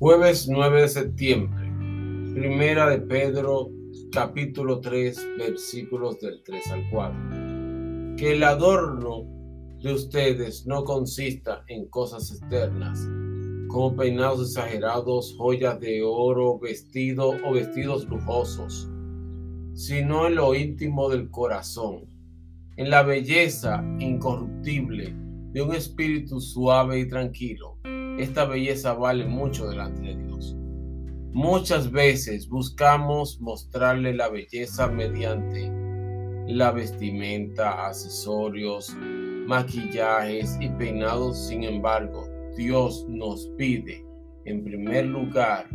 Jueves 9 de septiembre. Primera de Pedro, capítulo 3, versículos del 3 al 4. Que el adorno de ustedes no consista en cosas externas, como peinados exagerados, joyas de oro, vestido o vestidos lujosos, sino en lo íntimo del corazón, en la belleza incorruptible de un espíritu suave y tranquilo. Esta belleza vale mucho delante de Dios. Muchas veces buscamos mostrarle la belleza mediante la vestimenta, accesorios, maquillajes y peinados. Sin embargo, Dios nos pide, en primer lugar,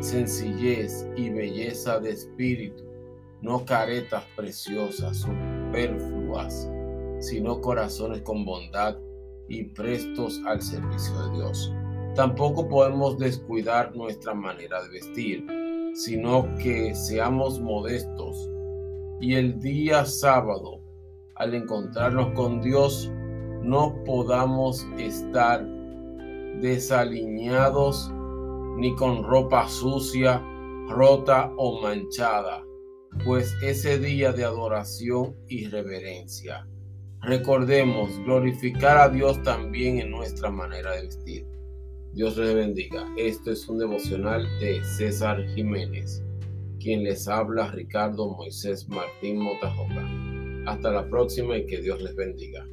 sencillez y belleza de espíritu, no caretas preciosas, superfluas, sino corazones con bondad y prestos al servicio de Dios. Tampoco podemos descuidar nuestra manera de vestir, sino que seamos modestos y el día sábado, al encontrarnos con Dios, no podamos estar desaliñados ni con ropa sucia, rota o manchada, pues ese día de adoración y reverencia. Recordemos glorificar a Dios también en nuestra manera de vestir. Dios les bendiga. Esto es un devocional de César Jiménez, quien les habla Ricardo Moisés Martín Motajoca. Hasta la próxima y que Dios les bendiga.